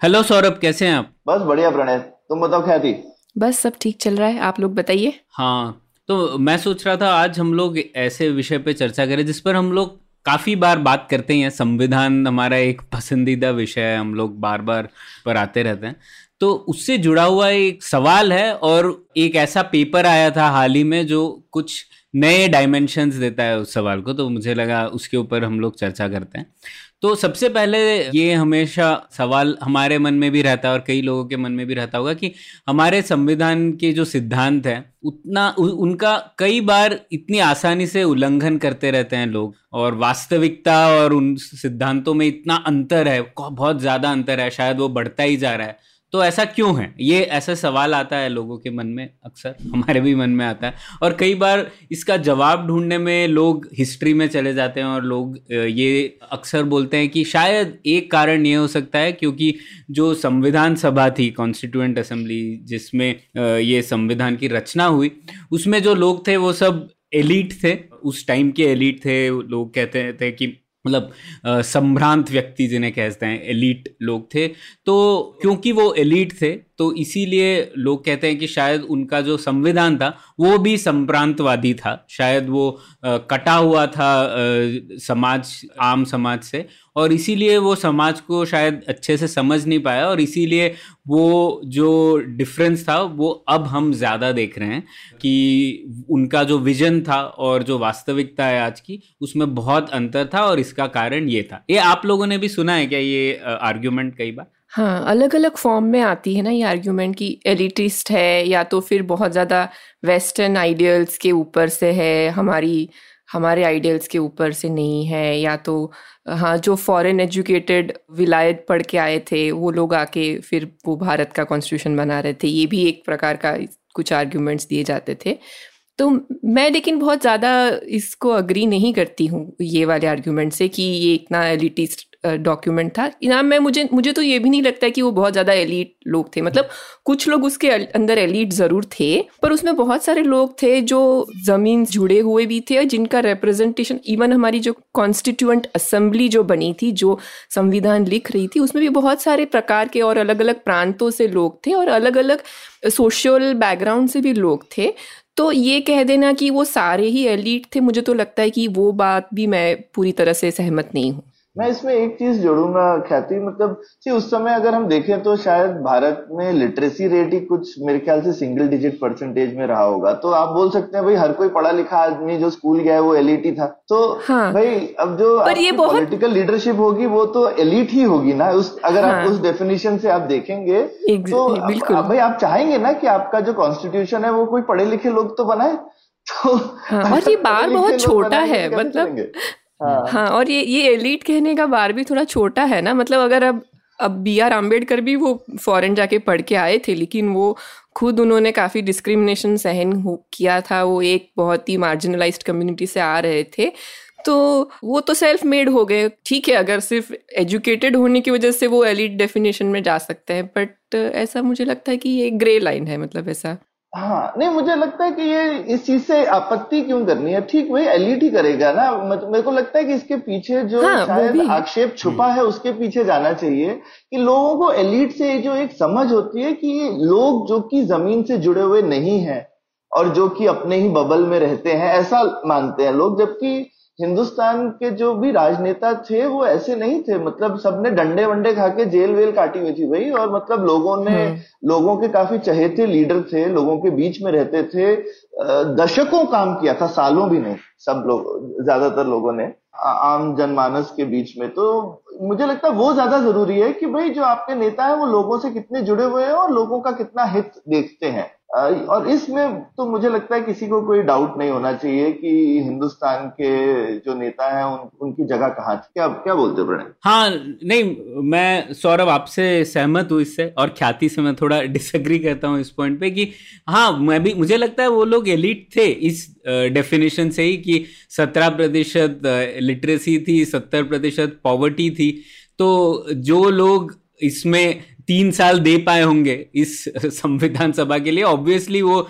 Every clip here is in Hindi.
हेलो सौरभ कैसे हैं आप? बस बढ़िया प्रणय। तुम बताओ ख्याति बस सब ठीक चल रहा है। आप लोग बताइए। हाँ तो मैं सोच रहा था आज हम लोग ऐसे विषय पे चर्चा करें जिस पर हम लोग काफ़ी बार बात करते हैं संविधान हमारा एक पसंदीदा विषय है हम लोग बार बार पर आते रहते हैं। तो उससे जुड़ा हुआ एक सवाल है और एक ऐसा पेपर आया था हाल ही में जो कुछ नए डायमेंशंस देता है उस सवाल को तो मुझे लगा उसके ऊपर हम लोग चर्चा करते हैं। तो सबसे पहले ये हमेशा सवाल हमारे मन में भी रहता है और कई लोगों के मन में भी रहता होगा कि हमारे संविधान के जो सिद्धांत हैं उतना उ, उनका कई बार इतनी आसानी से उल्लंघन करते रहते हैं लोग और वास्तविकता और उन सिद्धांतों में इतना अंतर है बहुत ज़्यादा अंतर है शायद वो बढ़ता ही जा रहा है। तो ऐसा क्यों है? ये ऐसा सवाल आता है लोगों के मन में, अक्सर हमारे भी मन में आता है। और कई बार इसका जवाब ढूँढने में लोग हिस्ट्री में चले जाते हैं और लोग ये अक्सर बोलते हैं कि शायद एक कारण ये हो सकता है क्योंकि जो संविधान सभा थी कॉन्स्टिट्यूएंट असेंबली जिसमें ये संविधान की रचना हुई, उसमें जो लोग थे वो सब एलिट थे। उस टाइम के एलिट थे, लोग कहते थे कि मतलब संभ्रांत व्यक्ति जिन्हें कहते हैं एलिट लोग थे। तो क्योंकि वो एलिट थे तो इसीलिए लोग कहते हैं कि शायद उनका जो संविधान था वो भी संप्रांतवादी था। शायद वो आ, कटा हुआ था आ, समाज आम समाज से। और इसीलिए वो समाज को शायद अच्छे से समझ नहीं पाया और इसीलिए वो जो डिफरेंस था वो अब हम ज़्यादा देख रहे हैं कि उनका जो विजन था और जो वास्तविकता है आज की उसमें बहुत अंतर था और इसका कारण ये था। ये आप लोगों ने भी सुना है क्या ये आर्ग्यूमेंट कई बार? हाँ अलग अलग फॉर्म में आती है ना ये आर्ग्यूमेंट की एलिटिस्ट है या तो फिर बहुत ज़्यादा वेस्टर्न आइडियल्स के ऊपर से है, हमारी, हमारे आइडियल्स के ऊपर से नहीं है, या तो हाँ जो फॉरेन एजुकेटेड विलायत पढ़ के आए थे, वो लोग आके फिर वो भारत का कॉन्स्टिट्यूशन बना रहे थे, ये भी एक प्रकार का कुछ आर्ग्यूमेंट्स दिए जाते थे। तो मैं लेकिन बहुत ज़्यादा इसको अग्री नहीं करती हूँ, ये वाले आर्ग्यूमेंट से कि ये इतना एलिटिस्ट डॉक्यूमेंट था। इनाम में, मुझे मुझे तो ये भी नहीं लगता कि वो बहुत ज़्यादा एलिट लोग थे। मतलब कुछ लोग उसके अंदर एलिट ज़रूर थे, पर उसमें बहुत सारे लोग थे जो ज़मीन जुड़े हुए भी थे और जिनका रिप्रेजेंटेशन इवन हमारी जो कॉन्स्टिट्यूंट असेंबली जो बनी थी, जो संविधान लिख रही थी, उसमें भी बहुत सारे प्रकार के और अलग अलग प्रांतों से लोग थे और अलग अलग सोशल बैकग्राउंड से भी लोग थे। तो ये कह देना कि वो सारे ही एलिट थे, मुझे तो लगता है कि वो बात भी मैं पूरी तरह से सहमत नहीं हूँ। मैं इसमें एक चीज़ जोड़ूँगा ख्याति। मतलब जी उस समय अगर हम देखें तो शायद भारत में लिटरेसी रेट ही कुछ मेरे ख्याल से सिंगल डिजिट परसेंटेज में रहा होगा। तो आप बोल सकते हैं भाई हर कोई पढ़ा लिखा आदमी जो स्कूल गया है वो एलिट ही था। तो हाँ, भाई अब जो पॉलिटिकल बहुत... लीडरशिप होगी वो तो एलिट ही होगी ना? उस अगर हाँ, आप उस डेफिनेशन से आप देखेंगे तो भाई आप चाहेंगे ना कि आपका जो कॉन्स्टिट्यूशन है वो कोई पढ़े लिखे लोग तो बनाए? तो हाँ, और ये बार बहुत छोटा है मतलब हाँ, हाँ और ये ये एलिट कहने का बार भी थोड़ा छोटा है ना? मतलब अगर अब अब बी आर अंबेडकर भी वो फॉरेन जाके पढ़ के आए थे लेकिन वो खुद उन्होंने काफ़ी डिस्क्रिमिनेशन सहन किया था वो एक बहुत ही मार्जिनलाइज्ड कम्युनिटी से आ रहे थे। तो वो तो सेल्फ मेड हो गए। ठीक है अगर सिर्फ़ एजुकेटेड होने की वजह से वो एलिट डेफिनेशन में जा सकते हैं बट ऐसा मुझे लगता है कि ये ग्रे लाइन है मतलब ऐसा। हाँ नहीं मुझे लगता है कि ये इस चीज़ से आपत्ति क्यों करनी है? ठीक वही एलिट ही करेगा ना? मेरे को लगता है कि इसके पीछे जो हाँ, शायद आक्षेप छुपा है उसके पीछे जाना चाहिए कि लोगों को एलिट से जो एक समझ होती है कि लोग जो कि ज़मीन से जुड़े हुए नहीं है और जो कि अपने ही बबल में रहते हैं ऐसा मानते हैं लोग जबकि हिंदुस्तान के जो भी राजनेता थे वो ऐसे नहीं थे। मतलब सबने डंडे वंडे खा के जेल वेल काटी हुई थी भाई और मतलब लोगों ने हम्म। लोगों के काफ़ी चहेते लीडर थे लोगों के बीच में रहते थे। दशकों काम किया था सालों भी नहीं सब लोग ज़्यादातर लोगों ने आम जनमानस के बीच में। तो मुझे लगता है वो ज़्यादा ज़रूरी है कि भाई जो आपके नेता है वो लोगों से कितने जुड़े हुए हैं और लोगों का कितना हित देखते हैं। और इसमें तो मुझे लगता है किसी को कोई डाउट नहीं होना चाहिए कि हिंदुस्तान के जो नेता हैं उन, उनकी जगह कहाँ थी। क्या क्या बोलते प्रणय? हाँ नहीं मैं सौरभ आपसे सहमत हूँ इससे और ख्याति से मैं थोड़ा डिसएग्री करता हूँ इस पॉइंट पे कि हाँ मैं भी मुझे लगता है वो लोग एलिट थे इस डेफिनेशन से ही कि सत्रह प्रतिशत लिटरेसी थी सत्तर प्रतिशत पॉवर्टी थी। तो जो लोग इसमें तीन साल दे पाए होंगे इस संविधान सभा के लिए। ऑब्वियसली वो आ,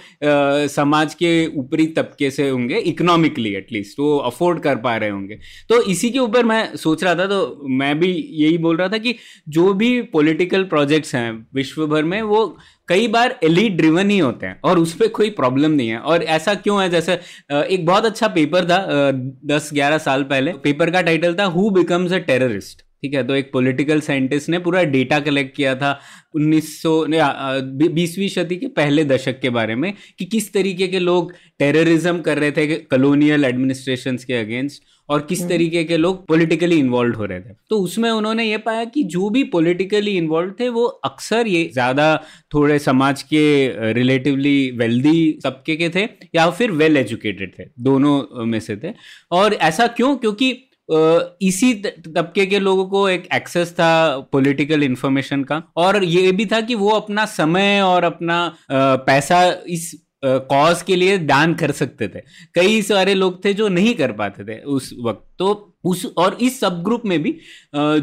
समाज के ऊपरी तबके से होंगे इकोनॉमिकली एटलीस्ट वो अफोर्ड कर पा रहे होंगे। तो इसी के ऊपर मैं सोच रहा था तो मैं भी यही बोल रहा था कि जो भी पॉलिटिकल प्रोजेक्ट्स हैं विश्व भर में वो कई बार एलिट ड्रिवन ही होते हैं और उस पर कोई प्रॉब्लम नहीं है। और ऐसा क्यों है? जैसे एक बहुत अच्छा पेपर था दस ग्यारह साल पहले। पेपर का टाइटल था हु बिकम्स अ टेररिस्ट ठीक है तो एक पॉलिटिकल साइंटिस्ट ने पूरा डेटा कलेक्ट किया था 1900 बीसवीं सदी के पहले दशक के बारे में कि किस तरीके के लोग टेररिज्म कर रहे थे कॉलोनियल एडमिनिस्ट्रेशन के अगेंस्ट और किस हम्म। तरीके के लोग पॉलिटिकली इन्वॉल्व हो रहे थे। तो उसमें उन्होंने ये पाया कि जो भी पॉलिटिकली इन्वॉल्व थे वो अक्सर ये ज़्यादा थोड़े समाज के रिलेटिवली वेल्दी तबके के थे या फिर वेल एजुकेटेड थे दोनों में से थे। और ऐसा क्यों? क्योंकि इसी तबके के लोगों को एक एक्सेस था पॉलिटिकल इंफॉर्मेशन का। और ये भी था कि वो अपना समय और अपना पैसा इस कॉज के लिए दान कर सकते थे। कई सारे लोग थे जो नहीं कर पाते थे उस वक्त। तो उस और इस सब ग्रुप में भी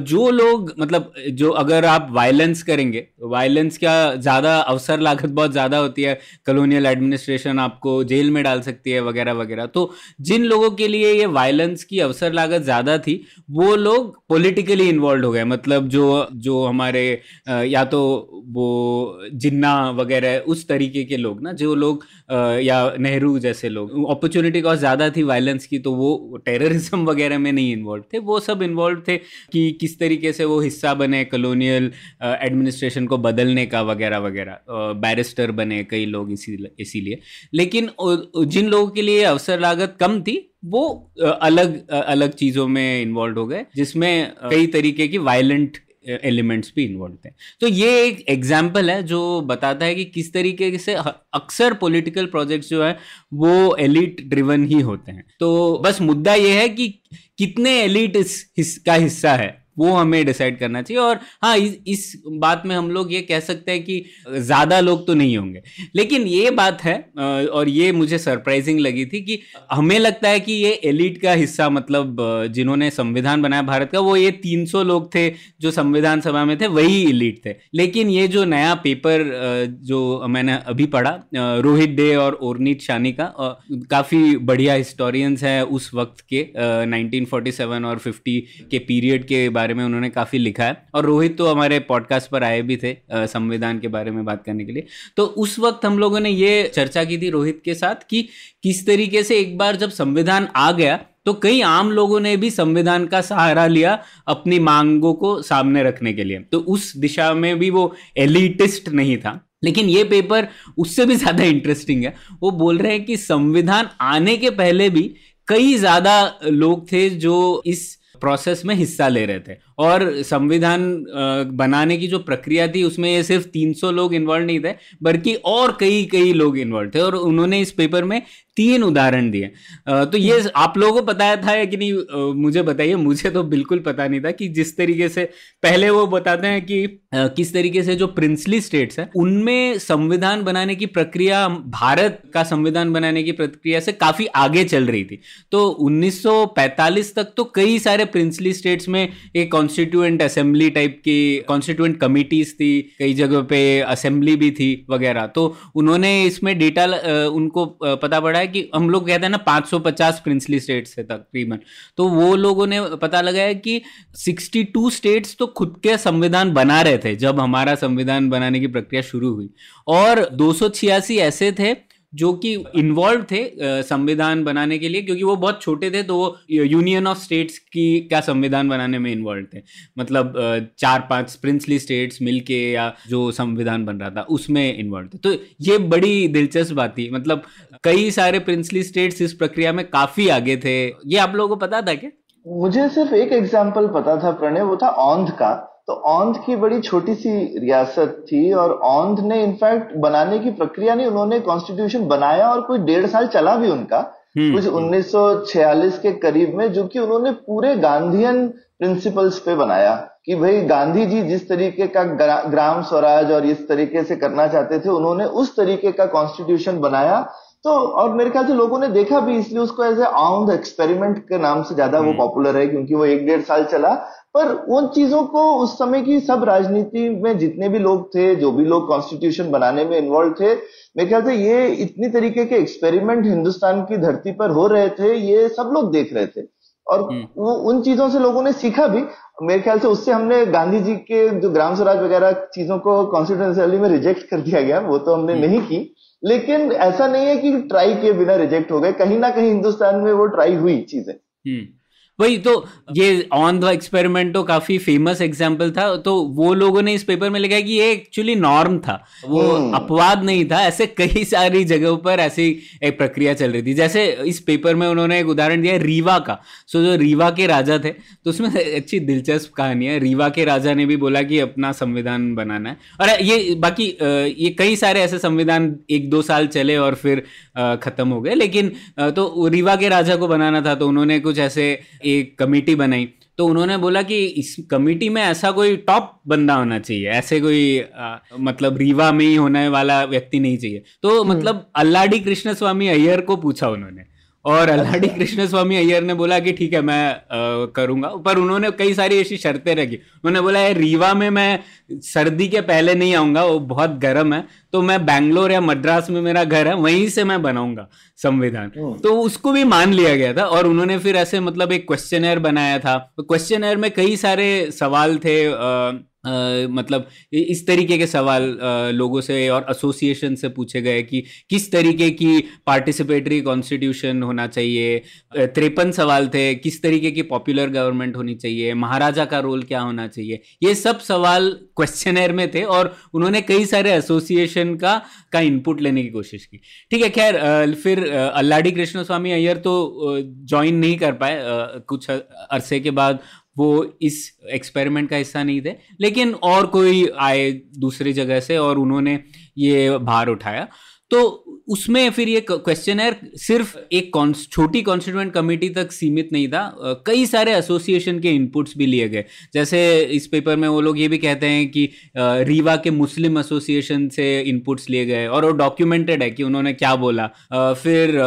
जो लोग मतलब जो अगर आप वायलेंस करेंगे वायलेंस क्या ज़्यादा अवसर लागत बहुत ज़्यादा होती है? कॉलोनियल एडमिनिस्ट्रेशन आपको जेल में डाल सकती है, वगैरह वगैरह। तो जिन लोगों के लिए ये वायलेंस की अवसर लागत ज़्यादा थी, वो लोग पॉलिटिकली इन्वॉल्व हो गए। मतलब जो जो हमारे या तो वो जिन्ना वगैरह, उस तरीके के लोग ना, जो लोग या नेहरू जैसे लोग। अपॉर्चुनिटी कॉस्ट ज़्यादा थी वायलेंस की तो वो टेररिज्म वगैरह में नहीं इन्वॉल्व थे, वो सब इन्वॉल्व थे कि किस तरीके से वो हिस्सा बने कॉलोनियल एडमिनिस्ट्रेशन को बदलने का वगैरह वगैरह। बैरिस्टर बने कई लोग इसी, इसीलिए। लेकिन जिन लोगों के लिए अवसर लागत कम थी, वो अलग अलग चीज़ों में इन्वॉल्व हो गए, जिसमें कई तरीके की वायलेंट एलिमेंट्स भी इन्वॉल्व थे। तो ये एक एग्ज़ाम्पल है जो बताता है कि किस तरीके से अक्सर पॉलिटिकल प्रोजेक्ट्स जो है वो एलिट ड्रिवन ही होते हैं। तो बस मुद्दा ये है कि कितने एलिट इस हिस, का हिस्सा है। वो हमें डिसाइड करना चाहिए और हाँ इस, इस बात में हम लोग ये कह सकते हैं कि ज़्यादा लोग तो नहीं होंगे। लेकिन ये बात है और ये मुझे सरप्राइजिंग लगी थी कि हमें लगता है कि ये एलिट का हिस्सा मतलब जिन्होंने संविधान बनाया भारत का वो ये 300 लोग थे जो संविधान सभा में थे वही एलिट थे। लेकिन ये जो नया पेपर जो मैंने अभी पढ़ा रोहित डे और ओरनीत शानी का काफ़ी बढ़िया हिस्टोरियंस है उस वक्त के 1947 और 50 के पीरियड के बारे बारे में उन्होंने काफ़ी लिखा है। और रोहित तो हमारे पॉडकास्ट पर आए भी थे संविधान के बारे में बात करने के लिए। तो उस वक्त हम लोगों ने ये चर्चा की थी रोहित के साथ कि किस तरीके से एक बार जब संविधान आ गया तो कई आम लोगों ने भी संविधान का सहारा लिया अपनी मांगों को सामने रखने के लिए। तो उस दिशा में भी वो एलिटिस्ट नहीं था। लेकिन ये पेपर उससे भी ज़्यादा इंटरेस्टिंग है। वो बोल रहे हैं कि संविधान आने के पहले भी कई ज़्यादा लोग थे जो इस प्रोसेस में हिस्सा ले रहे थे। और संविधान बनाने की जो प्रक्रिया थी उसमें ये सिर्फ़ 300 लोग इन्वॉल्व नहीं थे बल्कि और कई कई लोग इन्वॉल्व थे और उन्होंने इस पेपर में तीन उदाहरण दिए। तो ये आप लोगों को बताया था कि नहीं? मुझे बताइए मुझे तो बिल्कुल पता नहीं था कि जिस तरीके से पहले वो बताते हैं कि किस तरीके से जो प्रिंसली स्टेट्स है उनमें संविधान बनाने की प्रक्रिया भारत का संविधान बनाने की प्रक्रिया से काफ़ी आगे चल रही थी। तो 1945 तक तो कई सारे प्रिंसली स्टेट्स में एक कॉन्स्टिट्यूएंट असेंबली टाइप की कॉन्स्टिट्यूएंट कमिटीज थी, कई जगह पे असेंबली भी थी वगैरह। तो उन्होंने इसमें डेटा उनको पता पड़ा है कि हम लोग कहते हैं ना 550 प्रिंसली स्टेट्स है तकरीबन। तो वो लोगों ने पता लगाया कि 62 स्टेट्स तो खुद के संविधान बना रहे थे जब हमारा संविधान बनाने की प्रक्रिया शुरू हुई। और दो ऐसे थे जो कि इन्वॉल्व थे संविधान बनाने के लिए, क्योंकि वो बहुत छोटे थे तो वो यूनियन ऑफ़ स्टेट्स की क्या संविधान बनाने में इन्वॉल्व थे? मतलब चार पाँच प्रिंसली स्टेट्स मिलके या जो संविधान बन रहा था, उसमें इन्वॉल्व थे। तो ये बड़ी दिलचस्प बात थी। मतलब कई सारे प्रिंसली स्टेट्स इस प्रक्रिया में काफ़ी आगे थे। ये आप लोगों को पता था क्या? मुझे सिर्फ़ एक एग्ज़ाम्पल पता था, प्रणय, वो था औंध का। तो औंध की बड़ी छोटी सी रियासत थी और औंध ने इनफैक्ट बनाने की प्रक्रिया नहीं उन्होंने कॉन्स्टिट्यूशन बनाया और कोई डेढ़ साल चला भी उनका हम्म। कुछ 1946 के करीब में जो कि उन्होंने पूरे गांधीयन प्रिंसिपल्स पे बनाया कि भाई गांधी जी जिस तरीके का ग्राम स्वराज और इस तरीके से करना चाहते थे उन्होंने उस तरीके का कॉन्स्टिट्यूशन बनाया तो और मेरे ख्याल से लोगों ने देखा भी इसलिए उसको as a on the experiment के नाम से ज़्यादा वो पॉपुलर हम्म। है क्योंकि वो एक डेढ़ साल चला पर उन चीज़ों को उस समय की सब राजनीति में जितने भी लोग थे जो भी लोग कॉन्स्टिट्यूशन बनाने में इन्वॉल्व थे मेरे ख्याल से ये इतनी तरीके के एक्सपेरिमेंट हिंदुस्तान की धरती पर हो रहे थे ये सब लोग देख रहे थे और हम्म। वो उन चीज़ों से लोगों ने सीखा भी मेरे ख्याल से उससे हमने गांधी जी के जो ग्राम स्वराज वगैरह चीज़ों को कॉन्स्टिट्यूंसली में रिजेक्ट कर दिया गया वो तो हमने हम्म। नहीं की लेकिन ऐसा नहीं है कि ट्राई किए बिना रिजेक्ट हो गए कहीं ना कहीं हिंदुस्तान में वो ट्राई हुई चीज़ें हम्म। वही तो ये ऑन द एक्सपेरिमेंट तो काफ़ी फ़ेमस एग्ज़ाम्पल था तो वो लोगों ने इस पेपर में लिखा कि ये एक्चुअली नॉर्म था। वो hmm. अपवाद नहीं था ऐसे कई सारी जगहों पर ऐसी एक प्रक्रिया चल रही थी। जैसे इस पेपर में उन्होंने एक उदाहरण दिया रीवा का। सो जो रीवा के राजा थे तो उसमें अच्छी दिलचस्प कहानी है। रीवा के राजा ने भी बोला कि अपना संविधान बनाना है। और ये बाकी ये कई सारे ऐसे संविधान एक दो साल चले और फिर खत्म हो गए। लेकिन तो रीवा के राजा को बनाना था तो उन्होंने कुछ ऐसे एक कमेटी बनाई। तो उन्होंने बोला कि इस कमेटी में ऐसा कोई टॉप बंदा होना चाहिए ऐसे कोई आ, मतलब रीवा में ही होने वाला व्यक्ति नहीं चाहिए। तो हम्म। मतलब अल्लाडी कृष्ण स्वामी अय्यर को पूछा उन्होंने। और अल्लाडी कृष्ण स्वामी अय्यर ने बोला कि ठीक है मैं आ, करूँगा। पर उन्होंने कई सारी ऐसी शर्तें रखी। उन्होंने बोला है रीवा में मैं सर्दी के पहले नहीं आऊँगा वो बहुत गर्म है तो मैं बैंगलोर या मद्रास में मेरा घर है वहीं से मैं बनाऊँगा संविधान। तो उसको भी मान लिया गया था और उन्होंने फिर ऐसे मतलब एक क्वेश्चन बनाया था। तो क्वेश्चन में कई सारे सवाल थे आ, मतलब इस तरीके के सवाल लोगों से और एसोसिएशन से पूछे गए कि किस तरीके की पार्टिसिपेटरी कॉन्स्टिट्यूशन होना चाहिए। तिरपन सवाल थे, किस तरीके की पॉपुलर गवर्नमेंट होनी चाहिए, महाराजा का रोल क्या होना चाहिए। ये सब सवाल क्वेश्चनर में थे और उन्होंने कई सारे एसोसिएशन का का इनपुट लेने की कोशिश की। ठीक है, खैर फिर अल्लाडी कृष्ण स्वामी अय्यर तो ज्वाइन नहीं कर पाए। कुछ अरसे के बाद वो इस एक्सपेरिमेंट का हिस्सा नहीं थे। लेकिन और कोई आए दूसरी जगह से और उन्होंने ये भार उठाया। तो उसमें फिर ये क्वेश्चन है सिर्फ़ एक छोटी कॉन्स्टिट्यूएंट कमेटी तक सीमित नहीं था। कई सारे एसोसिएशन के इनपुट्स भी लिए गए। जैसे इस पेपर में वो लोग ये भी कहते हैं कि रीवा के मुस्लिम एसोसिएशन से इनपुट्स लिए गए और वो डॉक्यूमेंटेड है कि उन्होंने क्या बोला। फिर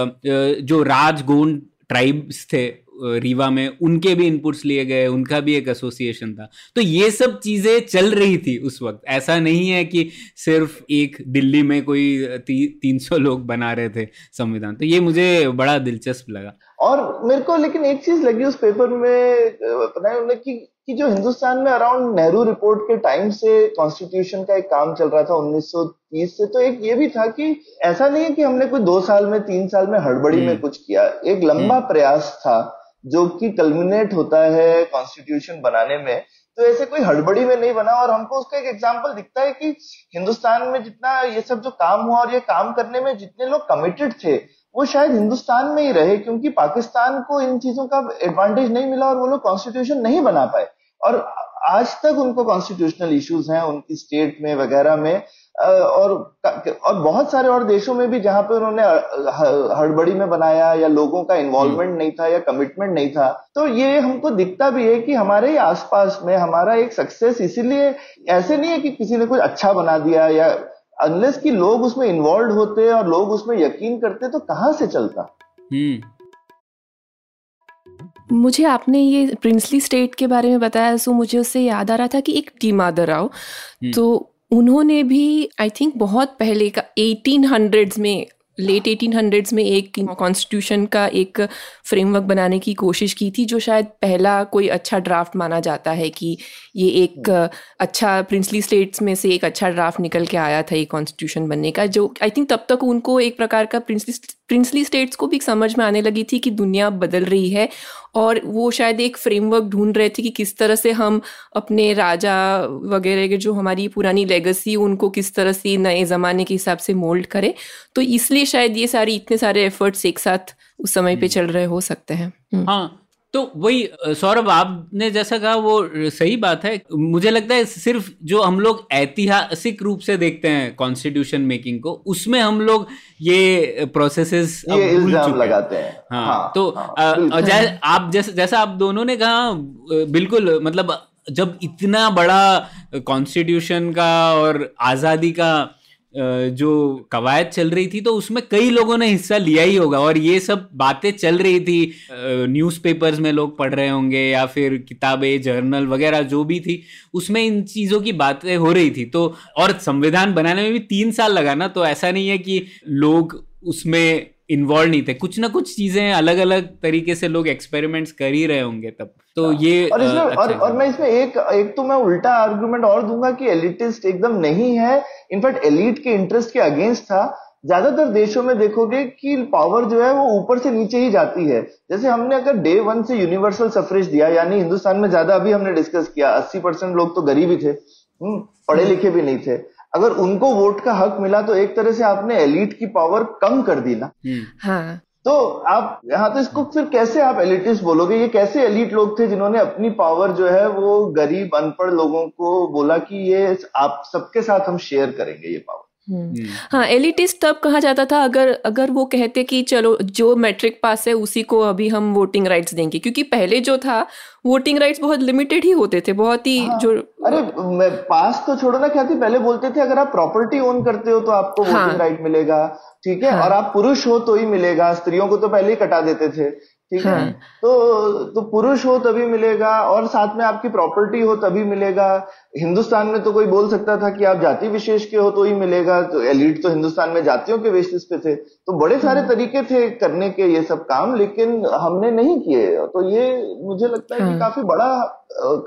जो राजगोंड ट्राइब्स थे रीवा में उनके भी इनपुट्स लिए गए उनका भी एक एसोसिएशन था। तो ये सब चीज़ें चल रही थी उस वक्त। ऐसा नहीं है कि सिर्फ़ एक दिल्ली में कोई ती, तीन सौ लोग बना रहे थे संविधान। तो ये मुझे बड़ा दिलचस्प लगा। और मेरे को लेकिन एक चीज़ लगी उस पेपर में पता है कि कि जो हिंदुस्तान में अराउंड नेहरू रिपोर्ट के टाइम से कॉन्स्टिट्यूशन का एक काम चल रहा था 1930 से तो एक ये भी था कि ऐसा नहीं है कि हमने कोई दो साल में तीन साल में हड़बड़ी में हम्म। कुछ किया। एक लंबा हम्म। प्रयास था। जो कि कल्मिनेट होता है कॉन्स्टिट्यूशन बनाने में तो ऐसे कोई हड़बड़ी में नहीं बना और हमको उसका एक एग्ज़ाम्पल दिखता है कि हिंदुस्तान में जितना ये सब जो काम हुआ और ये काम करने में जितने लोग कमिटेड थे, वो शायद हिंदुस्तान में ही रहे क्योंकि पाकिस्तान को इन चीज़ों का एडवांटेज नहीं मिला और वो लोग कॉन्स्टिट्यूशन नहीं बना पाए। और आज तक उनको कॉन्स्टिट्यूशनल इश्यूज़ हैं, उनकी स्टेट में, वगैरह में और और बहुत सारे और देशों में भी जहाँ पे उन्होंने हड़बड़ी में बनाया या लोगों का इन्वॉल्वमेंट नहीं था या कमिटमेंट नहीं था तो ये हमको दिखता भी है कि हमारे ही आसपास में हमारा एक सक्सेस इसीलिए ऐसे नहीं है कि किसी ने कुछ अच्छा बना दिया या अनलेस कि लोग उसमें इन्वॉल्व होते और लोग उसमें यकीन करते तो कहाँ से चलता? हम्म। मुझे आपने ये प्रिंसली स्टेट के बारे में बताया सो मुझे उससे याद आ रहा था कि एक टी मादर राव तो उन्होंने भी आई थिंक बहुत पहले का एटीन हंड्रेड्स में लेट एटीन हंड्रेड्स में एक कॉन्स्टिट्यूशन का एक फ्रेमवर्क बनाने की कोशिश की थी, जो शायद पहला कोई अच्छा ड्राफ्ट माना जाता है कि ये एक अच्छा प्रिंसली स्टेट्स में से एक अच्छा ड्राफ्ट निकल के आया था ये कॉन्स्टिट्यूशन बनने का, जो आई थिंक तब तक उनको एक प्रकार का प्रिंसली प्रिंसली स्टेट्स को भी समझ में आने लगी थी कि दुनिया बदल रही है और वो शायद एक फ्रेमवर्क ढूंढ रहे थे कि किस तरह से हम अपने राजा वगैरह के जो हमारी पुरानी लेगेसी उनको किस तरह से नए ज़माने के हिसाब से मोल्ड करें तो इसलिए शायद ये सारी इतने सारे एफर्ट्स एक साथ उस समय पे हम्म। चल रहे हो सकते हैं हम्म। हाँ तो वही सौरभ आपने जैसा कहा वो सही बात है। मुझे लगता है सिर्फ़ जो हम लोग ऐतिहासिक रूप से देखते हैं कॉन्स्टिट्यूशन मेकिंग को उसमें हम लोग ये प्रोसेसेस लगाते हैं। हाँ, हाँ तो हाँ, जै, आप जैसा जैसा आप दोनों ने कहा बिल्कुल मतलब जब इतना बड़ा कॉन्स्टिट्यूशन का और आज़ादी का जो कवायद चल रही थी तो उसमें कई लोगों ने हिस्सा लिया ही होगा। और ये सब बातें चल रही थी न्यूज़पेपर्स में लोग पढ़ रहे होंगे या फिर किताबें जर्नल वगैरह जो भी थी उसमें इन चीज़ों की बातें हो रही थी। तो और संविधान बनाने में भी तीन साल लगा ना तो ऐसा नहीं है कि लोग उसमें इन्वॉल्व नहीं थे। कुछ ना कुछ चीज़ें अलग अलग तरीके से लोग एक्सपेरिमेंट्स कर ही रहे होंगे तब। तो हाँ। ये और इसमें अच्छा और, और मैं इसमें एक एक तो मैं उल्टा आर्गुमेंट और दूँगा कि एलिटिस्ट एकदम नहीं है। इनफैक्ट एलिट के इंटरेस्ट के अगेंस्ट था। ज़्यादातर देशों में देखोगे कि पावर जो है वो ऊपर से नीचे ही जाती है। जैसे हमने अगर डे वन से यूनिवर्सल सफरेज दिया यानी हिंदुस्तान में ज़्यादा अभी हमने डिस्कस किया अस्सी परसेंट लोग तो गरीब ही थे हम्म, पढ़े हम्म। लिखे भी नहीं थे। अगर उनको वोट का हक मिला तो एक तरह से आपने एलिट की पावर कम कर दी ना। हम्म। हाँ। तो आप यहाँ तो इसको फिर कैसे आप एलिटिस्ट बोलोगे ये कैसे एलिट लोग थे जिन्होंने अपनी पावर जो है वो गरीब, अनपढ़ लोगों को बोला कि ये आप सबके साथ हम शेयर करेंगे ये पावर। हाँ एलिटिस्ट तब कहा जाता था अगर अगर वो कहते कि चलो जो मैट्रिक पास है उसी को अभी हम वोटिंग राइट्स देंगे। क्योंकि पहले जो था वोटिंग राइट्स बहुत लिमिटेड ही होते थे बहुत ही हाँ, जो अरे मैं पास तो छोड़ो ना क्या थी पहले बोलते थे अगर आप प्रॉपर्टी ओन करते हो तो आपको वोटिंग हाँ, राइट मिलेगा ठीक है? हाँ, और आप पुरुष हो तो ही मिलेगा स्त्रियों को तो पहले ही कटा देते थे। ठीक है? हाँ। तो तो पुरुष हो तभी मिलेगा और साथ में आपकी प्रॉपर्टी हो तभी मिलेगा। हिंदुस्तान में तो कोई बोल सकता था कि आप जाति विशेष के हो तो ही मिलेगा। तो एलिट तो हिंदुस्तान में जातियों के बेसिस पे थे। तो बड़े सारे हाँ। तरीके थे करने के ये सब काम लेकिन हमने नहीं किए। तो ये मुझे लगता है कि हाँ। काफ़ी बड़ा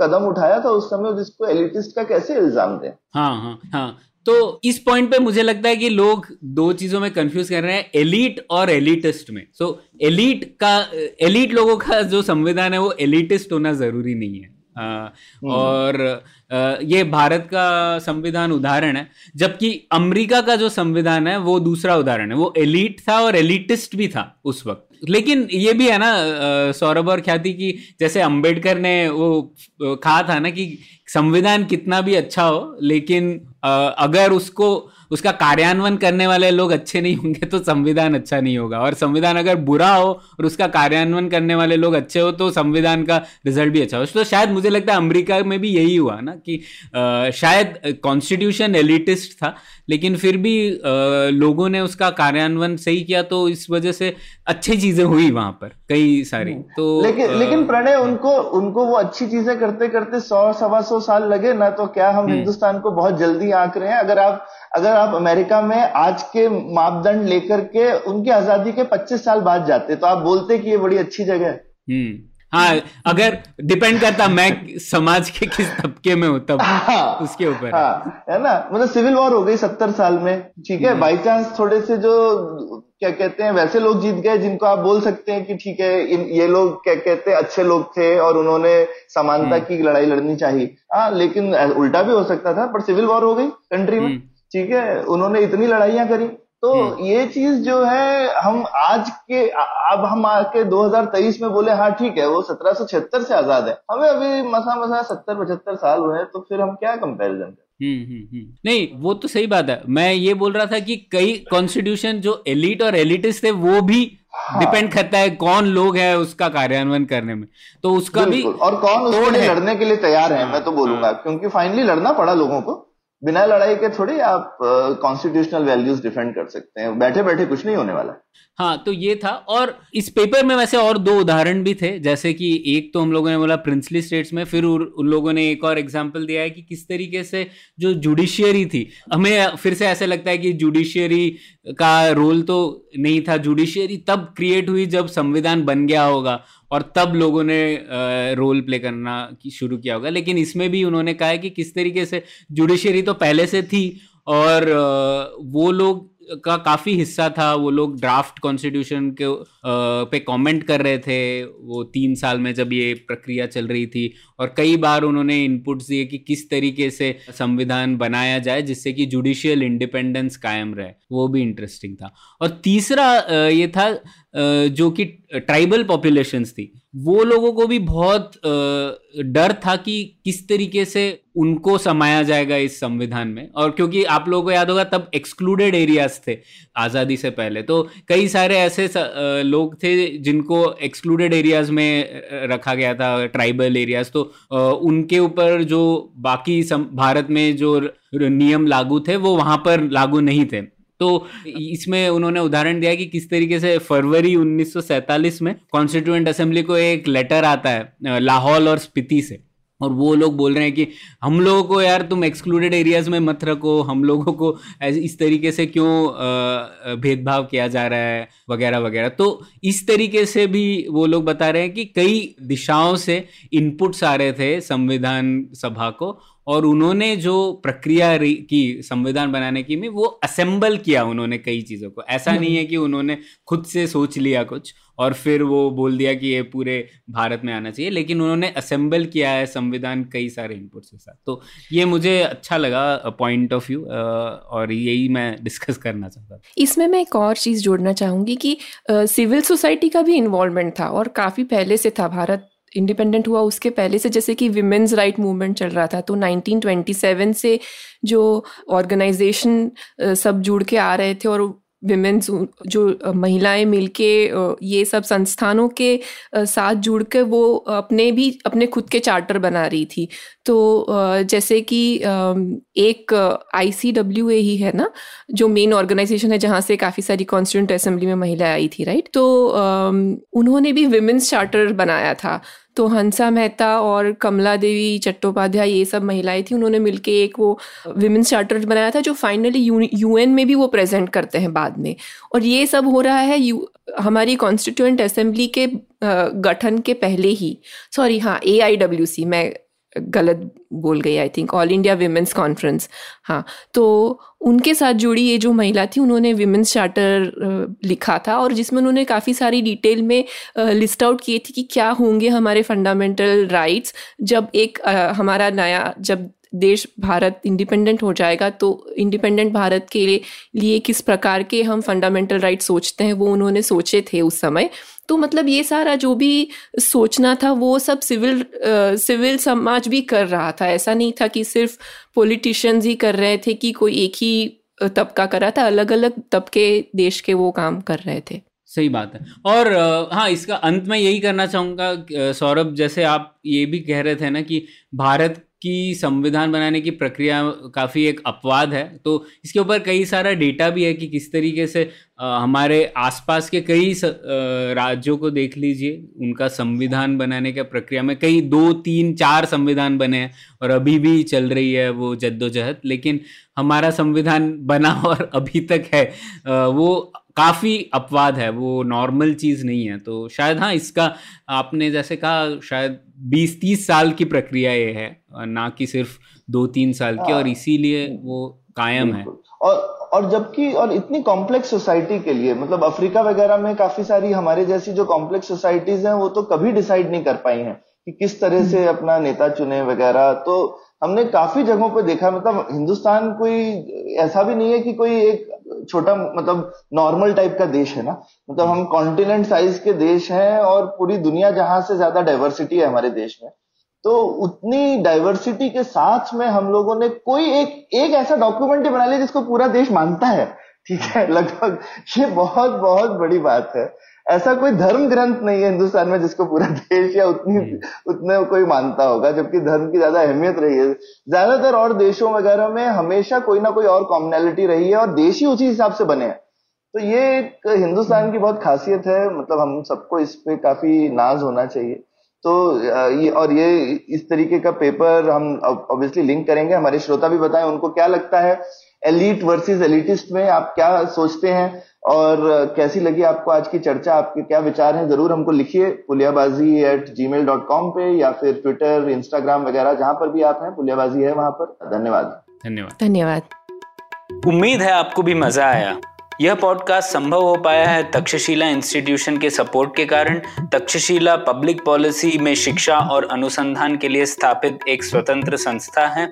कदम उठाया था उस समय जिसको एलिटिस्ट का कैसे इल्ज़ाम दें? हाँ हाँ हाँ। तो इस पॉइंट पे मुझे लगता है कि लोग दो चीज़ों में कंफ्यूज कर रहे हैं एलिट और एलिटिस्ट में सो so, एलिट का एलिट लोगों का जो संविधान है वो एलिटिस्ट होना ज़रूरी नहीं है। और ये भारत का संविधान उदाहरण है जबकि अमेरिका का जो संविधान है वो दूसरा उदाहरण है। वो एलिट था और एलिटिस्ट भी था उस वक्त। लेकिन ये भी है ना सौरभ और ख्याति की जैसे अंबेडकर ने वो कहा था ना कि संविधान कितना भी अच्छा हो लेकिन अगर उसको उसका कार्यान्वयन करने वाले लोग अच्छे नहीं होंगे तो संविधान अच्छा नहीं होगा और संविधान अगर बुरा हो और उसका कार्यान्वयन करने वाले लोग अच्छे हो तो संविधान का रिज़ल्ट भी अच्छा हो तो शायद मुझे लगता है अमेरिका में भी यही हुआ ना कि आ, शायद कॉन्स्टिट्यूशन एलिटिस्ट था लेकिन फिर भी आ, लोगों ने उसका कार्यान्वयन सही किया तो इस वजह से अच्छी चीज़ें हुई वहाँ पर कई सारी हम्म। तो लेकिन आ, लेकिन प्रणय उनको उनको वो अच्छी चीज़ें करते करते सौ सवा सौ साल लगे ना तो क्या हम हम्म। हिंदुस्तान को बहुत जल्दी आंक रहे हैं अगर आप अगर आप अमेरिका में आज के मापदंड लेकर के उनकी आज़ादी के 25 साल बाद जाते तो आप बोलते कि ये बड़ी अच्छी जगह है। हम्म। हाँ अगर डिपेंड करता मैं समाज के किस तबके में हूँ तब हाँ, उसके ऊपर हाँ, है ना? मतलब सिविल वॉर हो गई सत्तर साल में ठीक है? By hmm. चांस थोड़े से जो क्या कहते हैं वैसे लोग जीत गए जिनको आप बोल सकते हैं कि ठीक है इन ये लोग क्या कहते हैं अच्छे लोग थे और उन्होंने समानता हम्म। की लड़ाई लड़नी चाहिए। हाँ लेकिन उल्टा भी हो सकता था पर सिविल वॉर हो गई कंट्री में। ठीक है उन्होंने इतनी लड़ाइयाँ करी। तो हम्म। ये चीज़ जो है हम आज के अब हम आके 2023 में बोले हाँ ठीक है वो सत्रह सौ छिहत्तर से आज़ाद है। हमें अभी मसा मसा सत्तर पचहत्तर साल हुए हैं तो फिर हम क्या कंपैरिजन करें? हम्म, हम्म नहीं वो तो सही बात है। मैं ये बोल रहा था कि कई कॉन्स्टिट्यूशन जो एलिट और एलिटिस्ट थे वो भी हाँ। डिपेंड करता है कौन लोग है उसका कार्यान्वयन करने में। तो उसका भी और कौन उसके लड़ने के लिए तैयार है मैं तो बोलूँगा। हाँ। क्योंकि फाइनली लड़ना पड़ा लोगों को। बिना लड़ाई के थोड़ी आप कॉन्स्टिट्यूशनल वैल्यूज़ डिफेंड कर सकते हैं। बैठे बैठे कुछ नहीं होने वाला। हाँ तो ये था। और इस पेपर में वैसे और दो उदाहरण भी थे। जैसे कि एक तो हम लोगों ने बोला प्रिंसली स्टेट्स में, फिर उन लोगों ने एक और एग्ज़ाम्पल दिया है कि किस तरीके से जो जुडिशियरी थी, हमें फिर से ऐसे लगता है कि जुडिशियरी का रोल तो नहीं था। जुडिशियरी तब क्रिएट हुई जब संविधान बन गया होगा। और तब लोगों ने रोल प्ले करना शुरू किया होगा। लेकिन इसमें भी उन्होंने कहा है कि किस तरीके से जुडिशरी तो पहले से थी और वो लोग का काफ़ी हिस्सा था। वो लोग ड्राफ्ट कॉन्स्टिट्यूशन के पे कमेंट कर रहे थे। वो तीन साल में जब ये प्रक्रिया चल रही थी और कई बार उन्होंने इनपुट्स दिए कि किस तरीके से संविधान बनाया जाए जिससे कि जुडिशियल इंडिपेंडेंस कायम रहे। वो भी इंटरेस्टिंग था। और तीसरा ये था जो कि ट्राइबल पॉपुलेशंस थी, वो लोगों को भी बहुत डर था कि किस तरीके से उनको समाया जाएगा इस संविधान में। और क्योंकि आप लोगों को याद होगा, तब एक्सक्लूडेड एरियाज़ थे आज़ादी से पहले। तो कई सारे ऐसे लोग थे जिनको एक्सक्लूडेड एरियाज़ में रखा गया था ट्राइबल एरियाज़ तो उनके ऊपर जो बाकी भारत में जो नियम लागू थे, वो वहाँ पर लागू नहीं थे। तो इसमें उन्होंने उदाहरण दिया कि किस तरीके से फरवरी 1947 में कॉन्स्टिट्यूएंट असेंबली को एक लेटर आता है लाहौल और स्पीति से। और वो लोग बोल रहे हैं कि हम लोगों को यार तुम एक्सक्लूडेड एरियाज़ में मत रखो, हम लोगों को इस तरीके से क्यों भेदभाव किया जा रहा है, वगैरह वगैरह। तो इस तरीके से भी वो लोग बता रहे हैं कि कई दिशाओं से इनपुट्स आ रहे थे संविधान सभा को और उन्होंने जो प्रक्रिया की संविधान बनाने की में वो असेंबल किया उन्होंने कई चीज़ों को। ऐसा नहीं है कि उन्होंने खुद से सोच लिया कुछ। और फिर वो बोल दिया कि ये पूरे भारत में आना चाहिए। लेकिन उन्होंने असेंबल किया है संविधान कई सारे इनपुट्स के साथ। तो ये मुझे अच्छा लगा पॉइंट ऑफ़ व्यू और यही मैं डिस्कस करना चाहता था। इसमें मैं एक और चीज़ जोड़ना चाहूँगी कि सिविल सोसाइटी का भी इन्वॉल्वमेंट था और काफ़ी पहले से था। भारत इंडिपेंडेंट हुआ उसके पहले से, जैसे कि विमेंस राइट मूवमेंट चल रहा था। तो 1927 से जो ऑर्गेनाइजेशन सब जुड़ के आ रहे थे और विमेंस जो महिलाएँ मिलके ये सब संस्थानों के साथ जुड़ के वो अपने भी, अपने खुद के चार्टर बना रही थी। तो जैसे कि एक आई सी डब्ल्यू ए ही है ना, जो मेन ऑर्गेनाइजेशन है जहाँ से काफ़ी सारी कॉन्स्टिट्यूंट असेंबली में महिलाएँ आई थी राइट तो उन्होंने भी विमेंस चार्टर बनाया था। तो हंसा मेहता और कमला देवी, चट्टोपाध्याय ये सब महिलाएँ थी। उन्होंने मिलके एक वो विमेंस चार्टर बनाया था, जो फाइनली यूएन में भी वो प्रेजेंट करते हैं बाद में। और ये सब हो रहा है यू हमारी कॉन्स्टिट्यूंट असेंबली के गठन के पहले ही। सॉरी हाँ ए आई डब्ल्यू सी मैं गलत बोल गई I think all India women's conference हाँ तो उनके साथ जुड़ी ये जो महिला थी, उन्होंने विमेंस चार्टर लिखा था और जिसमें उन्होंने काफ़ी सारी डिटेल में लिस्ट आउट किए थी कि क्या होंगे हमारे फंडामेंटल राइट्स जब एक हमारा नया, जब देश भारत इंडिपेंडेंट हो जाएगा तो इंडिपेंडेंट भारत के लिए किस प्रकार के हम फंडामेंटल राइट सोचते हैं, वो उन्होंने सोचे थे उस समय। तो मतलब ये सारा जो भी सोचना था, वो सब सिविल सिविल समाज भी कर रहा था। ऐसा नहीं था कि सिर्फ़ पॉलिटिशियंस ही कर रहे थे कि कोई एक ही तबका कर रहा था अलग अलग तबके देश के वो काम कर रहे थे। सही बात है। और हाँ इसका अंत में यही करना चाहूँगा सौरभ, जैसे आप ये भी कह रहे थे ना कि भारत की संविधान बनाने की प्रक्रिया काफ़ी एक अपवाद है। तो इसके ऊपर कई सारा डेटा भी है कि किस तरीके से हमारे आसपास के कई राज्यों को देख लीजिए, उनका संविधान बनाने के प्रक्रिया में कई दो, तीन, चार संविधान बने हैं और अभी भी चल रही है वो जद्दोजहद। लेकिन हमारा संविधान बना और अभी तक है वो काफ़ी अपवाद है वो नॉर्मल चीज़ नहीं है तो शायद हाँ इसका आपने जैसे कहा शायद बीस तीस साल की प्रक्रिया ये है ना कि सिर्फ़ दो तीन साल की और हाँ। इसीलिए वो कायम है और और जबकि और इतनी कॉम्प्लेक्स सोसाइटी के लिए मतलब अफ्रीका वगैरह में काफ़ी सारी हमारे जैसी जो कॉम्प्लेक्स सोसाइटीज हैं वो तो कभी डिसाइड नहीं कर पाई हैं कि किस तरह से हम्म। अपना नेता चुने वगैरह तो हमने काफ़ी जगहों पर देखा मतलब हिंदुस्तान कोई ऐसा भी नहीं है कि कोई एक छोटा मतलब नॉर्मल टाइप का देश है ना? मतलब हम कॉन्टिनेंट साइज़ के देश हैं और पूरी दुनिया जहाँ से ज़्यादा डाइवर्सिटी है हमारे देश में। तो उतनी डाइवर्सिटी के साथ में हम लोगों ने कोई एक एक ऐसा डॉक्यूमेंट बना लिया जिसको पूरा देश मानता है। ठीक है? लगभग ये बहुत बहुत बड़ी बात है। ऐसा कोई धर्म ग्रंथ नहीं है हिंदुस्तान में जिसको पूरा देश या उतनी उतने कोई मानता होगा जबकि धर्म की ज़्यादा अहमियत रही है। ज़्यादातर और देशों वगैरह में हमेशा कोई ना कोई और कॉमनैलिटी रही है और देश ही उसी हिसाब से बने हैं। तो ये एक हिंदुस्तान की बहुत खासियत है मतलब हम सबको इस पे काफ़ी नाज होना चाहिए। तो ये और ये इस तरीके का पेपर हम ऑब्वियसली लिंक करेंगे। हमारे श्रोता भी बताएँ उनको क्या लगता है। एलिट वर्सेस एलिटिस्ट में आप क्या सोचते हैं? और कैसी लगी आपको आज की चर्चा? आपके क्या विचार हैं? ज़रूर हमको लिखिए Puliyabaazi at Gmail dot com पे या फिर ट्विटर इंस्टाग्राम वगैरह जहाँ पर भी आप हैं पुलियाबाजी है वहाँ पर। धन्यवाद। धन्यवाद। धन्यवाद। उम्मीद है आपको भी मज़ा आया। यह पॉडकास्ट संभव हो पाया है तक्षशिला इंस्टीट्यूशन के सपोर्ट के कारण। तक्षशिला पब्लिक पॉलिसी में शिक्षा और अनुसंधान के लिए स्थापित एक स्वतंत्र संस्था है।